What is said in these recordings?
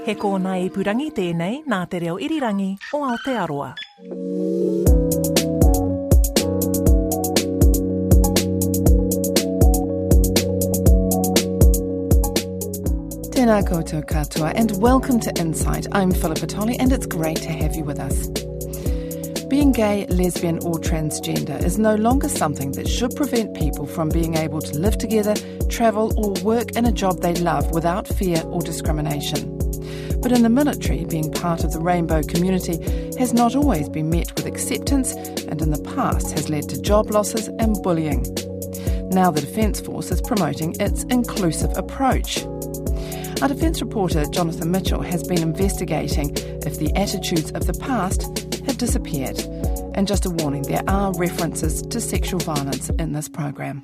He kōna purangi tēnei nā te reo irirangi o Aotearoa. Tēnā koutou katoa, and welcome to Insight. I'm Philippa Tolley, and it's great to have you with us. Being gay, lesbian, or transgender is no longer something that should prevent people from being able to live together, travel, or work in a job they love without fear or discrimination. But in the military, being part of the rainbow community has not always been met with acceptance and in the past has led to job losses and bullying. Now the Defence Force is promoting its inclusive approach. Our Defence reporter Jonathan Mitchell has been investigating if the attitudes of the past have disappeared. And just a warning there are references to sexual violence in this program.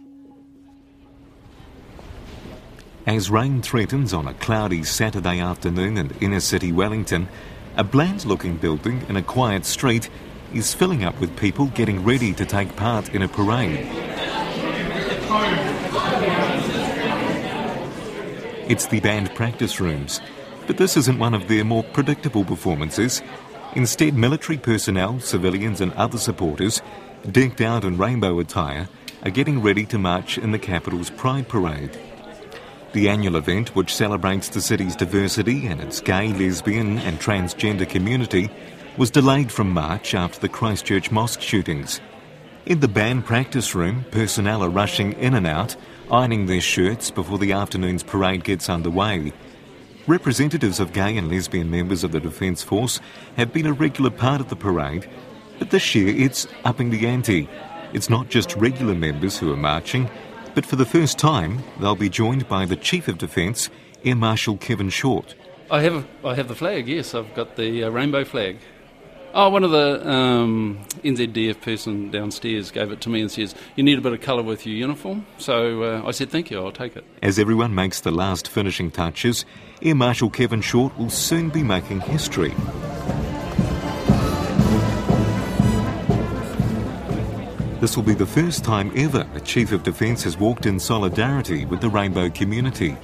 As rain threatens on a cloudy Saturday afternoon in inner city Wellington, a bland looking building in a quiet street is filling up with people getting ready to take part in a parade. It's the band practice rooms, but this isn't one of their more predictable performances. Instead, military personnel, civilians, and other supporters, decked out in rainbow attire, are getting ready to march in the capital's Pride Parade. The annual event, which celebrates the city's diversity and its gay, lesbian, and transgender community, was delayed from March after the Christchurch mosque shootings. In the band practice room, personnel are rushing in and out, ironing their shirts before the afternoon's parade gets underway. Representatives of gay and lesbian members of the Defence Force have been a regular part of the parade, but this year it's upping the ante. It's not just regular members who are marching, but for the first time they'll be joined by the Chief of Defence, Air Marshal Kevin Short. I have I have the flag. Yes, I've got the uh, rainbow flag. Oh, one of the um, NZDF person downstairs gave it to me and says, "You need a bit of colour with your uniform." So uh, I said, "Thank you, I'll take it." As everyone makes the last finishing touches, Air Marshal Kevin Short will soon be making history. This will be the first time ever a Chief of Defence has walked in solidarity with the rainbow community.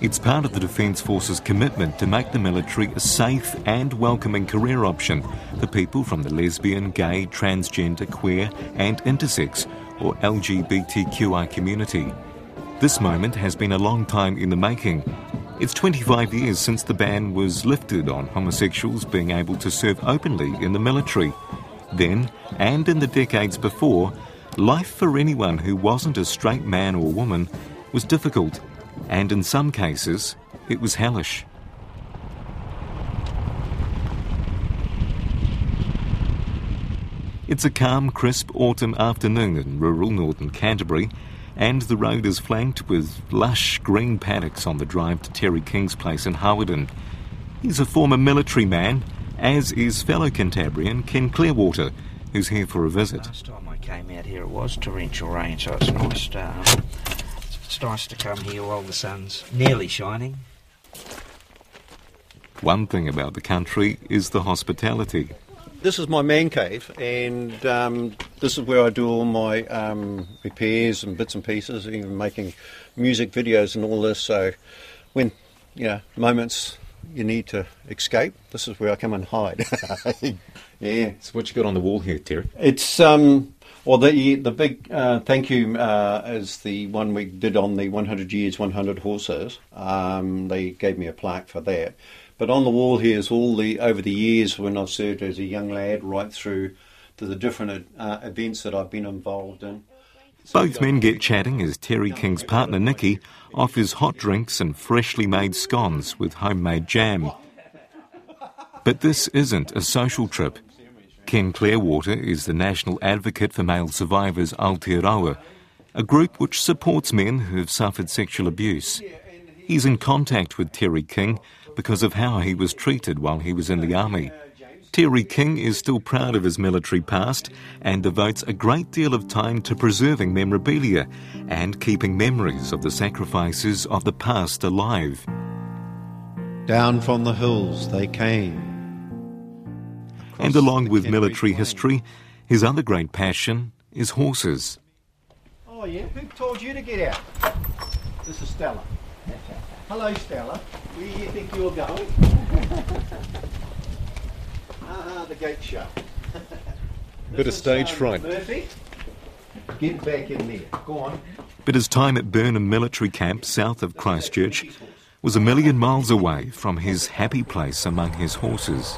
It's part of the Defence Force's commitment to make the military a safe and welcoming career option for people from the lesbian, gay, transgender, queer, and intersex or LGBTQI community. This moment has been a long time in the making. It's 25 years since the ban was lifted on homosexuals being able to serve openly in the military. Then, and in the decades before, life for anyone who wasn't a straight man or woman was difficult, and in some cases, it was hellish. It's a calm, crisp autumn afternoon in rural northern Canterbury, and the road is flanked with lush green paddocks on the drive to Terry King's place in Hawarden. He's a former military man, as is fellow Cantabrian Ken Clearwater, who's here for a visit. Last time I came out here, it was torrential rain, so it's nice. To, um, it's nice to come here while the sun's nearly shining. One thing about the country is the hospitality. This is my man cave, and um, this is where I do all my um, repairs and bits and pieces, even making music videos and all this. So, when you know moments you need to escape, this is where I come and hide. yeah, So what you got on the wall here, Terry? it's um. Well, the the big uh, thank you uh, is the one we did on the 100 years, 100 horses. Um, they gave me a plaque for that. But on the wall here is all the over the years when I've served as a young lad, right through to the different uh, events that I've been involved in. Both men get chatting as Terry King's partner Nikki offers hot drinks and freshly made scones with homemade jam. But this isn't a social trip. Ken Clearwater is the national advocate for male survivors Aotearoa, a group which supports men who have suffered sexual abuse. He's in contact with Terry King because of how he was treated while he was in the army. Terry King is still proud of his military past and devotes a great deal of time to preserving memorabilia and keeping memories of the sacrifices of the past alive. Down from the hills they came. And along with military history, his other great passion is horses. Oh yeah, who told you to get out? This is Stella. Hello, Stella. Where do you think you're going? ah, the gate shut. Bit of stage um, fright. Murphy, get back in there. Go on. But his time at Burnham Military Camp south of Christchurch was a million miles away from his happy place among his horses.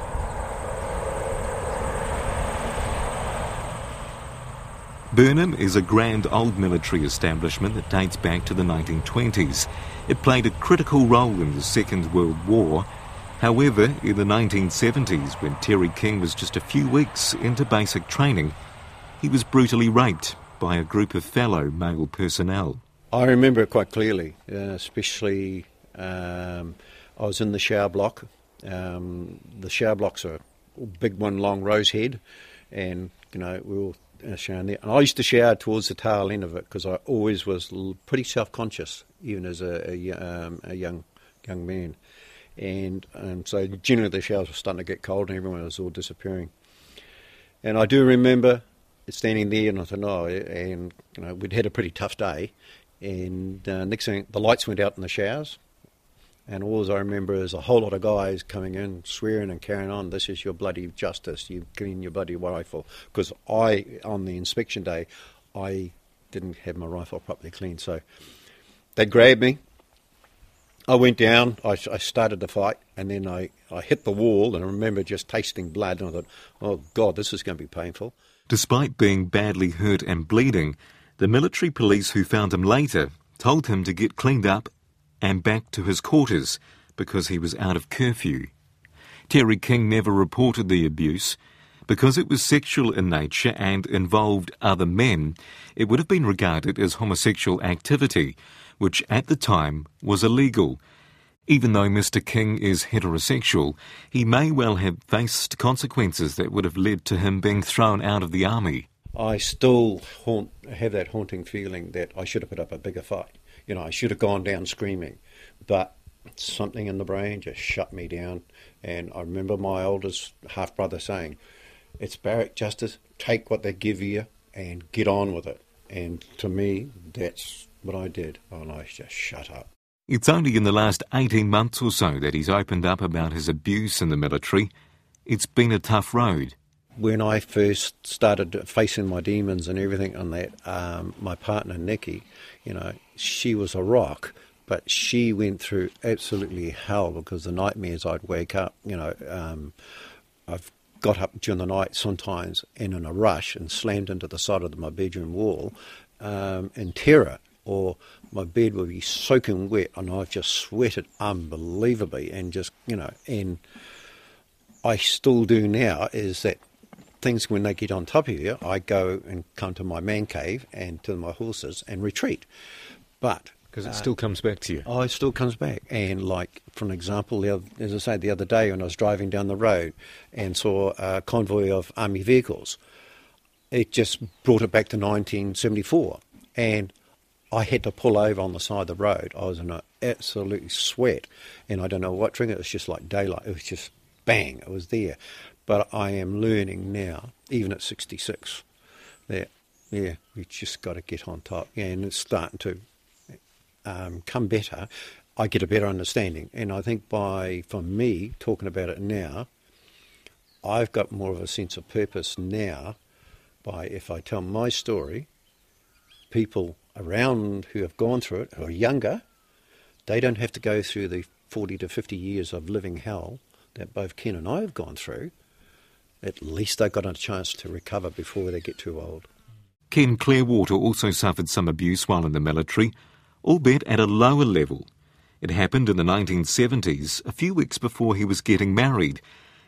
Burnham is a grand old military establishment that dates back to the 1920s. It played a critical role in the Second World War. However, in the 1970s, when Terry King was just a few weeks into basic training, he was brutally raped by a group of fellow male personnel. I remember it quite clearly, uh, especially um, I was in the shower block. Um, the shower blocks are a big one, long rose head, and you know we were uh, showering there. And I used to shower towards the tail end of it because I always was pretty self-conscious, even as a, a, um, a young young man. And um, so generally the showers were starting to get cold, and everyone was all disappearing. And I do remember standing there, and I thought, no, and you know we'd had a pretty tough day. And uh, next thing, the lights went out in the showers, and all I remember is a whole lot of guys coming in, swearing and carrying on. This is your bloody justice. You clean your bloody rifle. Because I, on the inspection day, I didn't have my rifle properly cleaned. So they grabbed me. I went down. I, I started the fight, and then I, I hit the wall. And I remember just tasting blood. And I thought, oh God, this is going to be painful. Despite being badly hurt and bleeding, the military police who found him later told him to get cleaned up and back to his quarters because he was out of curfew. Terry King never reported the abuse. Because it was sexual in nature and involved other men, it would have been regarded as homosexual activity, which at the time was illegal. Even though Mr. King is heterosexual, he may well have faced consequences that would have led to him being thrown out of the army. I still haunt, have that haunting feeling that I should have put up a bigger fight. You know, I should have gone down screaming, but something in the brain just shut me down. And I remember my oldest half brother saying, "It's barrack justice. Take what they give you and get on with it." And to me, that's what I did, and I just shut up. It's only in the last 18 months or so that he's opened up about his abuse in the military. It's been a tough road. when I first started facing my demons and everything on that, um, my partner Nikki, you know, she was a rock, but she went through absolutely hell because the nightmares I'd wake up, you know, um, I've got up during the night sometimes and in a rush and slammed into the side of my bedroom wall um, in terror. Or my bed would be soaking wet, and I've just sweated unbelievably, and just you know, and I still do now is that things when they get on top of you, I go and come to my man cave and to my horses and retreat. But Because it uh, still comes back to you. Oh, it still comes back. And like, for an example, other, as I say, the other day when I was driving down the road and saw a convoy of army vehicles, it just brought it back to 1974. And I had to pull over on the side of the road. I was in an absolute sweat. And I don't know what triggered it. was just like daylight. It was just bang, it was there. But I am learning now, even at 66, that, yeah, we just got to get on top. Yeah, and it's starting to um, come better, I get a better understanding. And I think by, for me, talking about it now, I've got more of a sense of purpose now by if I tell my story, people around who have gone through it, who are younger, they don't have to go through the 40 to 50 years of living hell that both Ken and I have gone through. At least they've got a chance to recover before they get too old. Ken Clearwater also suffered some abuse while in the military, albeit at a lower level. It happened in the 1970s, a few weeks before he was getting married,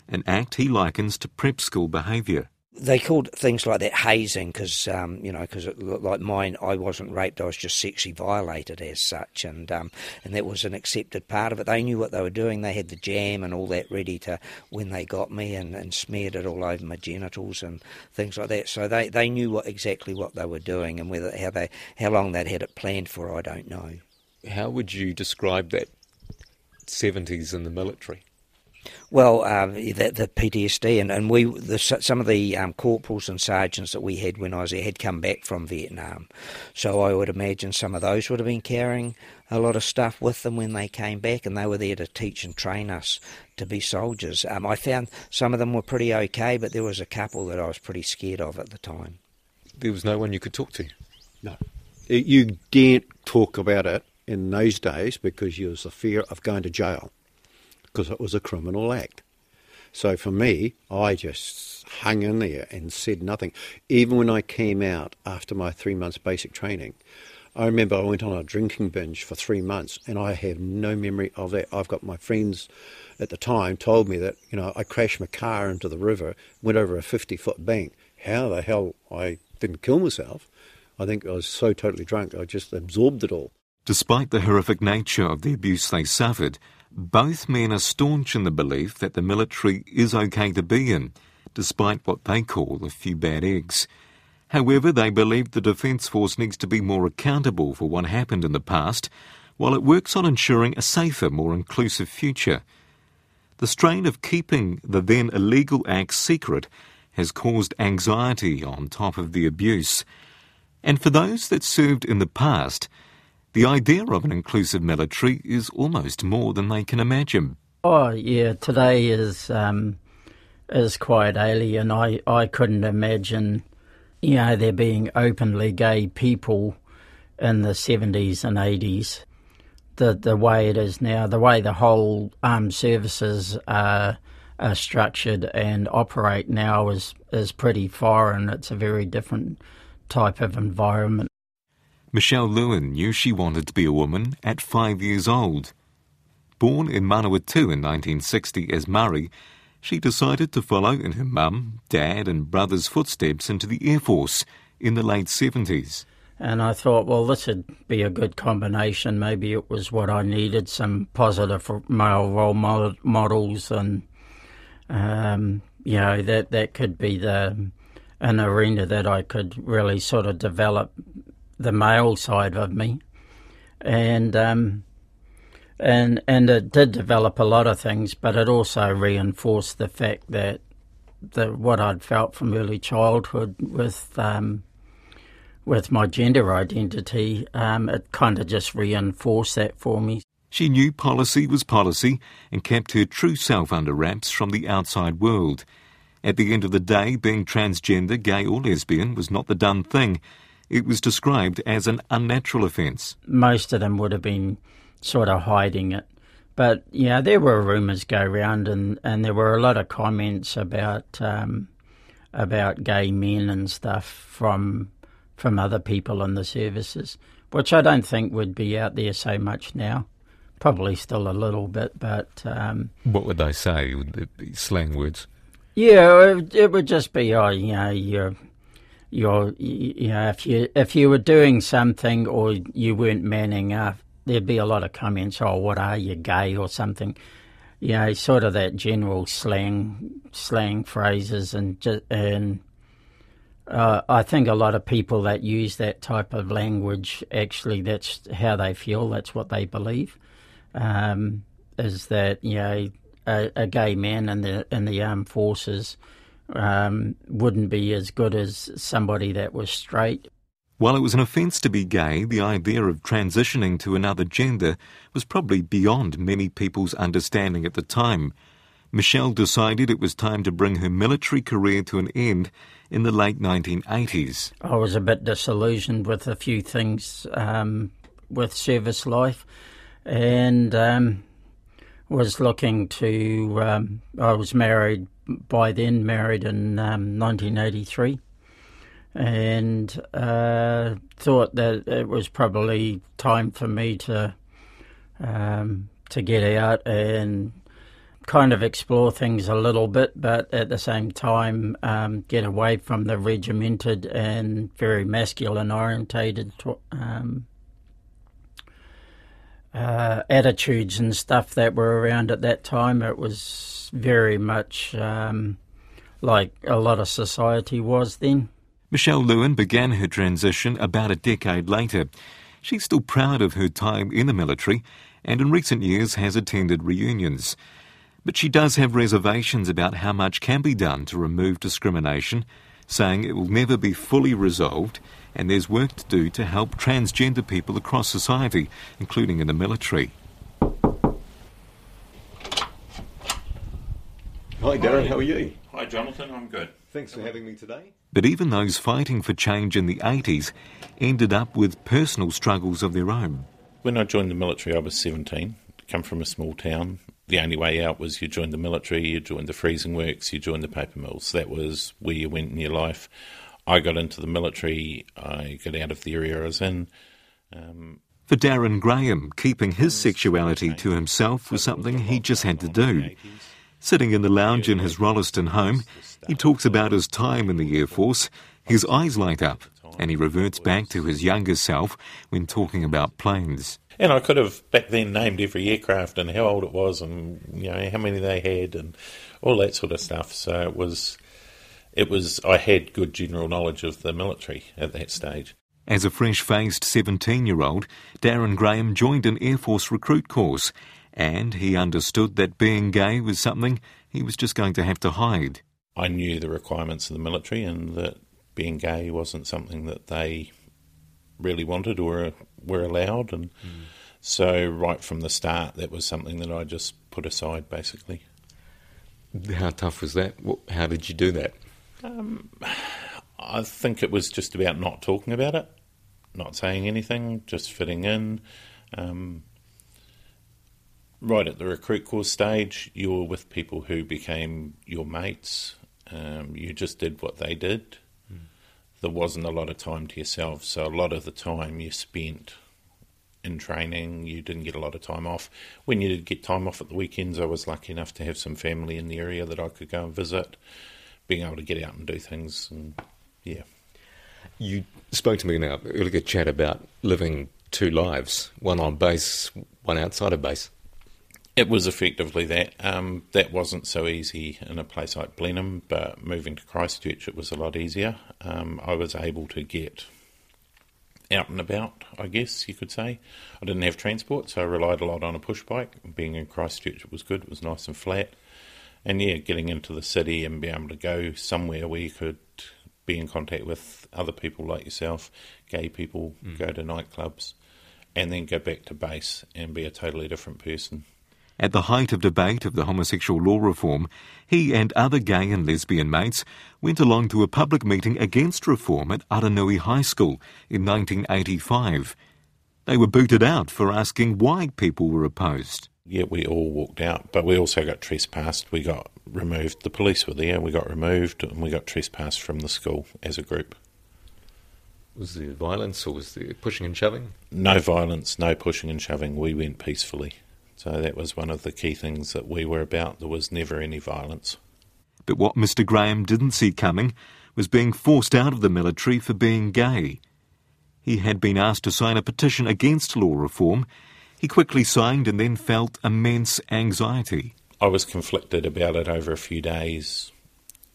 an act he likens to prep school behaviour. They called things like that hazing because, um, you know, because like mine, I wasn't raped. I was just sexually violated as such, and um, and that was an accepted part of it. They knew what they were doing. They had the jam and all that ready to when they got me, and, and smeared it all over my genitals and things like that. So they, they knew what exactly what they were doing, and whether how they how long they'd had it planned for, I don't know. How would you describe that 70s in the military? Well, um, the, the, PTSD and, and we the, some of the um, corporals and sergeants that we had when I was there had come back from Vietnam, so I would imagine some of those would have been carrying a lot of stuff with them when they came back, and they were there to teach and train us to be soldiers. Um, I found some of them were pretty okay, but there was a couple that I was pretty scared of at the time. There was no one you could talk to. No, you didn't talk about it in those days because you was the fear of going to jail because it was a criminal act. So for me, I just hung in there and said nothing. Even when I came out after my three months basic training, I remember I went on a drinking binge for three months and I have no memory of that. I've got my friends at the time told me that, you know, I crashed my car into the river, went over a 50 foot bank. How the hell I didn't kill myself? I think I was so totally drunk, I just absorbed it all. Despite the horrific nature of the abuse they suffered, both men are staunch in the belief that the military is okay to be in, despite what they call a few bad eggs. However, they believe the Defence Force needs to be more accountable for what happened in the past, while it works on ensuring a safer, more inclusive future. The strain of keeping the then illegal acts secret has caused anxiety on top of the abuse. And for those that served in the past, the idea of an inclusive military is almost more than they can imagine. Oh yeah, today is um, is quite alien. I, I couldn't imagine, you know, there being openly gay people in the seventies and eighties. The the way it is now, the way the whole armed services are, are structured and operate now is is pretty foreign. It's a very different type of environment. Michelle Lewin knew she wanted to be a woman at five years old. Born in Manawatu in 1960 as Murray, she decided to follow in her mum, dad, and brother's footsteps into the Air Force in the late 70s. And I thought, well, this would be a good combination. Maybe it was what I needed some positive male role models, and, um, you know, that, that could be the an arena that I could really sort of develop the male side of me, and um, and and it did develop a lot of things, but it also reinforced the fact that the what I'd felt from early childhood with um, with my gender identity, um, it kind of just reinforced that for me. She knew policy was policy and kept her true self under wraps from the outside world. At the end of the day, being transgender, gay, or lesbian was not the done thing, it was described as an unnatural offence. Most of them would have been sort of hiding it. But yeah, there were rumours go round, and, and there were a lot of comments about um, about gay men and stuff from from other people in the services, which I don't think would be out there so much now. Probably still a little bit, but um, what would they say? Would it be slang words? Yeah, it, it would just be, oh, you know, you're you're, you know, if you if you were doing something or you weren't manning up, there'd be a lot of comments. Oh, what are you, gay or something? You know, sort of that general slang slang phrases and and uh, I think a lot of people that use that type of language actually that's how they feel. That's what they believe. Um, is that you know a, a, gay man in the in the armed forces um, wouldn't be as good as somebody that was straight. While it was an offence to be gay, the idea of transitioning to another gender was probably beyond many people's understanding at the time. Michelle decided it was time to bring her military career to an end in the late 1980s. I was a bit disillusioned with a few things um, with service life and um, was looking to. Um, I was married by then married in um, 1983 and uh, thought that it was probably time for me to um, to get out and kind of explore things a little bit, but at the same time um, get away from the regimented and very masculine orientated um, uh, attitudes and stuff that were around at that time. It was very much um, like a lot of society was then. Michelle Lewin began her transition about a decade later. She's still proud of her time in the military and in recent years has attended reunions. But she does have reservations about how much can be done to remove discrimination, saying it will never be fully resolved and there's work to do to help transgender people across society, including in the military. Hi, Darren, how are you? Hi, Jonathan, I'm good. Thanks for having me today. But even those fighting for change in the 80s ended up with personal struggles of their own. When I joined the military, I was 17, come from a small town. The only way out was you joined the military, you joined the freezing works, you joined the paper mills. That was where you went in your life. I got into the military, I got out of the area I was in. Um, For Darren Graham, keeping his sexuality to himself was something he just had to do. Sitting in the lounge in his Rolleston home, he talks about his time in the Air Force. His eyes light up, and he reverts back to his younger self when talking about planes. And I could have back then named every aircraft and how old it was and you know how many they had and all that sort of stuff. So it was it was I had good general knowledge of the military at that stage. As a fresh faced 17 year old, Darren Graham joined an Air Force recruit course, and he understood that being gay was something he was just going to have to hide. I knew the requirements of the military and that being gay wasn't something that they really wanted or were allowed. And mm. so, right from the start, that was something that I just put aside basically. How tough was that? How did you do that? Um, I think it was just about not talking about it, not saying anything, just fitting in. Um, right at the recruit course stage, you were with people who became your mates. Um, you just did what they did. There wasn't a lot of time to yourself, so a lot of the time you spent in training. You didn't get a lot of time off. When you did get time off at the weekends, I was lucky enough to have some family in the area that I could go and visit. Being able to get out and do things, and yeah. You spoke to me in our earlier chat about living two lives, one on base, one outside of base. It was effectively that. Um, that wasn't so easy in a place like Blenheim, but moving to Christchurch, it was a lot easier. Um, I was able to get out and about, I guess you could say. I didn't have transport, so I relied a lot on a push bike. Being in Christchurch, it was good, it was nice and flat. And yeah, getting into the city and being able to go somewhere where you could be in contact with other people like yourself, gay people, mm. go to nightclubs, and then go back to base and be a totally different person. At the height of debate of the homosexual law reform, he and other gay and lesbian mates went along to a public meeting against reform at Aranui High School in 1985. They were booted out for asking why people were opposed. Yeah, we all walked out, but we also got trespassed. We got removed. The police were there. We got removed, and we got trespassed from the school as a group. Was there violence, or was there pushing and shoving? No violence, no pushing and shoving. We went peacefully. So that was one of the key things that we were about. There was never any violence. But what Mr. Graham didn't see coming was being forced out of the military for being gay. He had been asked to sign a petition against law reform. He quickly signed and then felt immense anxiety. I was conflicted about it over a few days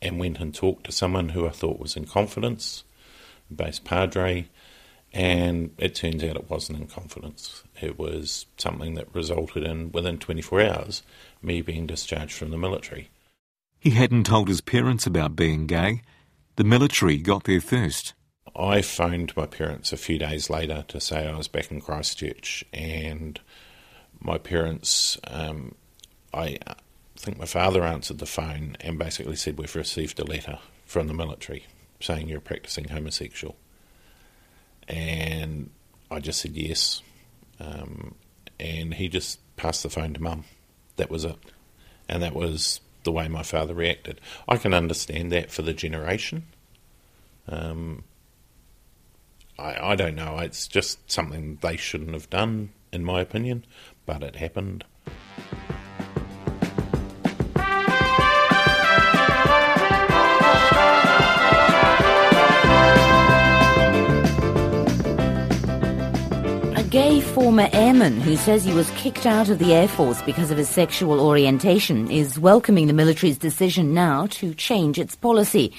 and went and talked to someone who I thought was in confidence, base padre, and it turns out it wasn't in confidence. It was something that resulted in, within 24 hours, me being discharged from the military. He hadn't told his parents about being gay. The military got there first. I phoned my parents a few days later to say I was back in Christchurch, and my parents, um, I think my father answered the phone and basically said, We've received a letter from the military saying you're practicing homosexual. And I just said yes. Um, and he just passed the phone to mum. That was it. And that was the way my father reacted. I can understand that for the generation. Um, I, I don't know. It's just something they shouldn't have done, in my opinion, but it happened. A gay former airman who says he was kicked out of the Air Force because of his sexual orientation is welcoming the military's decision now to change its policy.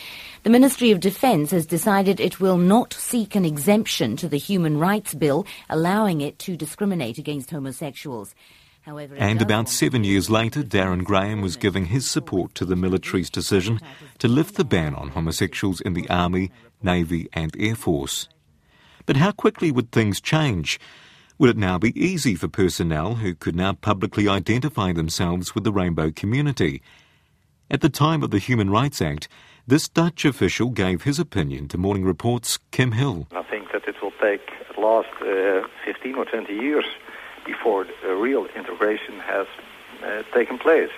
The Ministry of Defence has decided it will not seek an exemption to the Human Rights Bill, allowing it to discriminate against homosexuals. However, And about seven years later, Darren Graham was giving his support to the military's decision to lift the ban on homosexuals in the Army, Navy, and Air Force. But how quickly would things change? Would it now be easy for personnel who could now publicly identify themselves with the rainbow community? At the time of the Human Rights Act, this Dutch official gave his opinion to Morning Report's Kim Hill. I think that it will take at last uh, 15 or 20 years before a real integration has uh, taken place.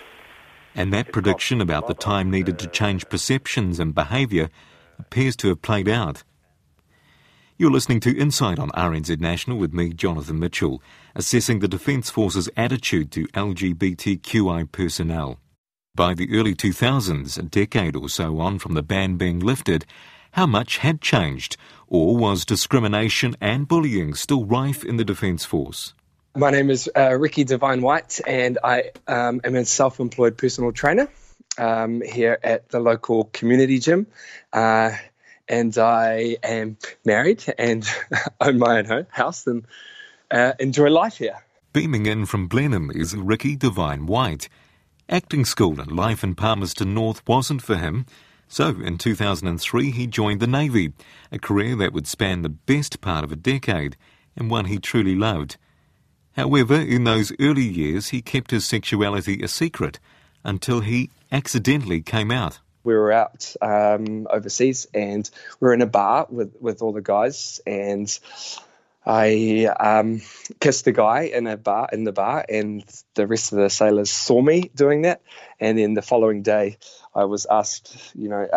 And that prediction about the time needed to change perceptions and behaviour appears to have played out. You're listening to Insight on RNZ National with me, Jonathan Mitchell, assessing the Defence Force's attitude to LGBTQI personnel. By the early 2000s, a decade or so on from the ban being lifted, how much had changed, or was discrimination and bullying still rife in the Defence Force? My name is uh, Ricky Divine White, and I um, am a self employed personal trainer um, here at the local community gym. Uh, and I am married and own my own home, house and uh, enjoy life here. Beaming in from Blenheim is Ricky Divine White. Acting school and life in Palmerston North wasn't for him, so in 2003 he joined the Navy, a career that would span the best part of a decade and one he truly loved. However, in those early years he kept his sexuality a secret until he accidentally came out. We were out um, overseas and we were in a bar with, with all the guys and I um, kissed a guy in a bar in the bar, and the rest of the sailors saw me doing that. And then the following day, I was asked, you know,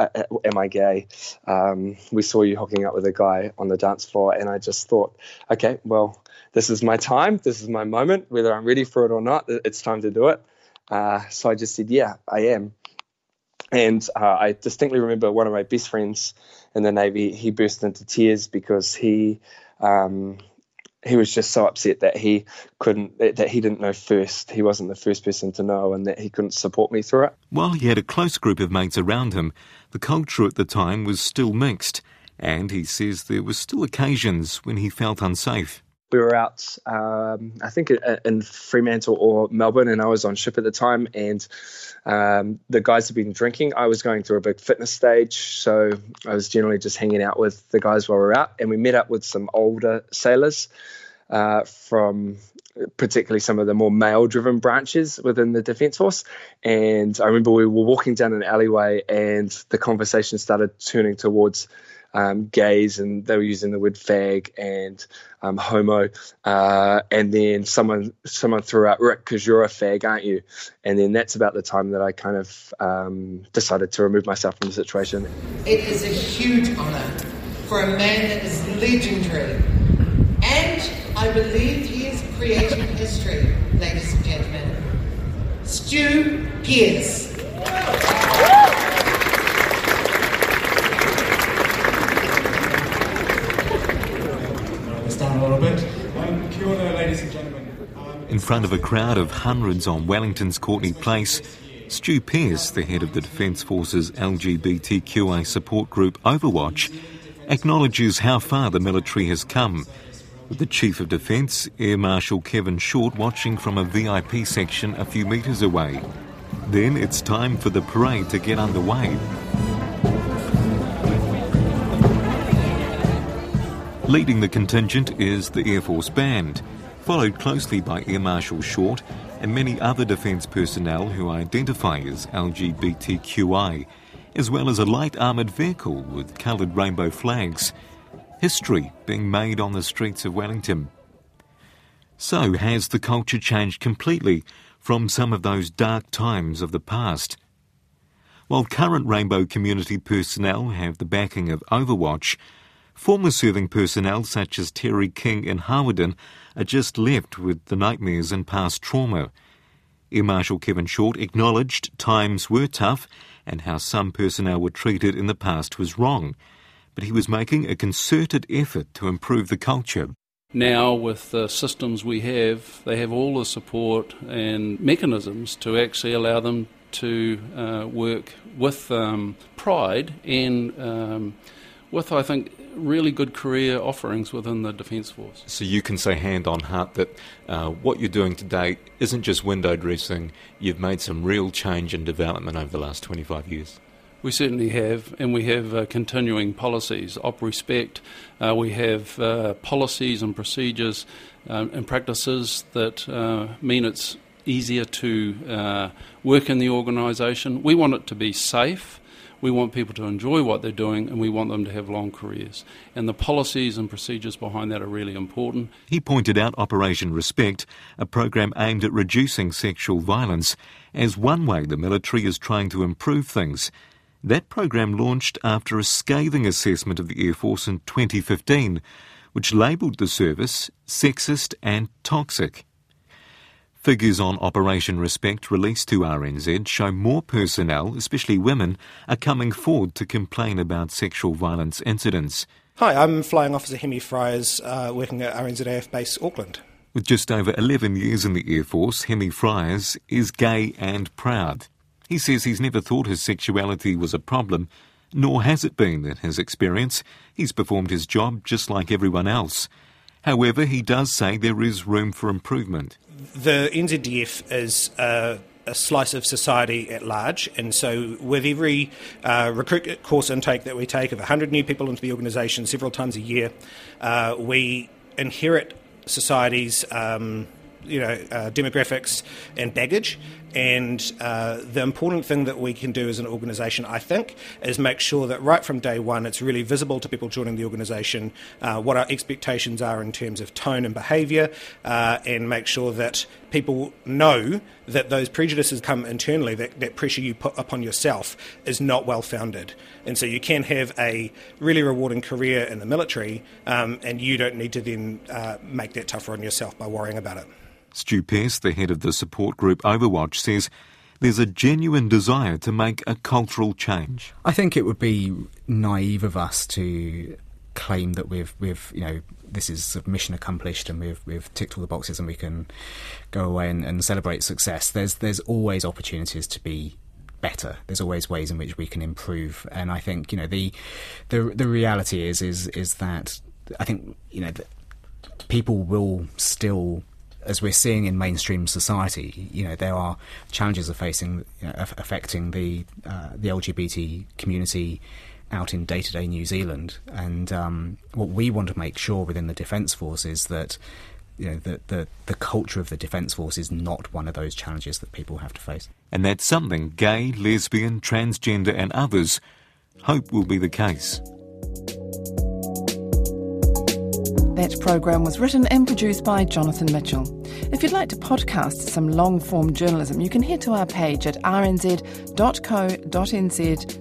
am I gay? Um, we saw you hooking up with a guy on the dance floor, and I just thought, okay, well, this is my time, this is my moment. Whether I'm ready for it or not, it's time to do it. Uh, so I just said, yeah, I am. And uh, I distinctly remember one of my best friends in the Navy, he burst into tears because he um, he was just so upset that he couldn't that he didn't know first. He wasn't the first person to know, and that he couldn't support me through it. While he had a close group of mates around him, the culture at the time was still mixed, and he says there were still occasions when he felt unsafe. We were out, um, I think, in Fremantle or Melbourne, and I was on ship at the time, and um, the guys had been drinking. I was going through a big fitness stage, so I was generally just hanging out with the guys while we were out, and we met up with some older sailors uh, from particularly some of the more male-driven branches within the Defence Force. And I remember we were walking down an alleyway, and the conversation started turning towards um, gays, and they were using the word fag and um, homo. Uh, and then someone someone threw out, Rick, because you're a fag, aren't you? And then that's about the time that I kind of um, decided to remove myself from the situation. It is a huge honour for a man that is legendary. And I believe he is creating history, ladies and gentlemen. Stu Pearce. Little bit. Um, kia ora, ladies and gentlemen. Um, In front of a crowd of hundreds on Wellington's Courtenay Place, Stu Pearce, the head of the Defence Force's LGBTQA support group Overwatch, acknowledges how far the military has come, with the Chief of Defence, Air Marshal Kevin Short, watching from a VIP section a few metres away. Then it's time for the parade to get underway. Leading the contingent is the Air Force Band, followed closely by Air Marshal Short and many other defence personnel who identify as LGBTQI, as well as a light armoured vehicle with coloured rainbow flags. History being made on the streets of Wellington. So, has the culture changed completely from some of those dark times of the past? While current Rainbow community personnel have the backing of Overwatch, Former serving personnel such as Terry King in Hawarden are just left with the nightmares and past trauma. Air Marshal Kevin Short acknowledged times were tough and how some personnel were treated in the past was wrong, but he was making a concerted effort to improve the culture. Now, with the systems we have, they have all the support and mechanisms to actually allow them to uh, work with um, pride and um, with, I think, really good career offerings within the Defence Force. So you can say hand on heart that uh, what you're doing today isn't just window dressing, you've made some real change and development over the last 25 years. We certainly have, and we have uh, continuing policies. Op respect, uh, we have uh, policies and procedures um, and practices that uh, mean it's easier to uh, work in the organisation. We want it to be safe. We want people to enjoy what they're doing and we want them to have long careers. And the policies and procedures behind that are really important. He pointed out Operation Respect, a program aimed at reducing sexual violence, as one way the military is trying to improve things. That program launched after a scathing assessment of the Air Force in 2015, which labelled the service sexist and toxic. Figures on Operation Respect released to RNZ show more personnel, especially women, are coming forward to complain about sexual violence incidents. Hi, I'm Flying Officer Hemi Fryers, uh, working at RNZAF Base Auckland. With just over 11 years in the Air Force, Hemi Fryers is gay and proud. He says he's never thought his sexuality was a problem, nor has it been in his experience. He's performed his job just like everyone else. However, he does say there is room for improvement. The NZDF is a, a slice of society at large, and so with every uh, recruit course intake that we take of 100 new people into the organisation several times a year, uh, we inherit society's um, you know, uh, demographics and baggage. And uh, the important thing that we can do as an organisation, I think, is make sure that right from day one it's really visible to people joining the organisation uh, what our expectations are in terms of tone and behaviour, uh, and make sure that people know that those prejudices come internally, that, that pressure you put upon yourself is not well founded. And so you can have a really rewarding career in the military, um, and you don't need to then uh, make that tougher on yourself by worrying about it. Stu Pearce, the head of the support group Overwatch, says there's a genuine desire to make a cultural change. I think it would be naive of us to claim that we've we've you know this is mission accomplished and we've we've ticked all the boxes and we can go away and, and celebrate success. There's there's always opportunities to be better. There's always ways in which we can improve, and I think you know the the the reality is is is that I think you know people will still as we're seeing in mainstream society, you know, there are challenges of facing, you know, affecting the uh, the LGBT community out in day to day New Zealand. And um, what we want to make sure within the Defence Force is that you know the, the the culture of the Defence Force is not one of those challenges that people have to face. And that's something gay, lesbian, transgender, and others hope will be the case. That program was written and produced by Jonathan Mitchell. If you'd like to podcast some long form journalism, you can head to our page at rnz.co.nz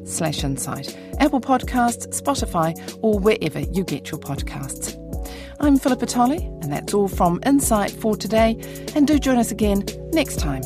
slash insight, Apple Podcasts, Spotify, or wherever you get your podcasts. I'm Philippa Tolley, and that's all from Insight for today, and do join us again next time.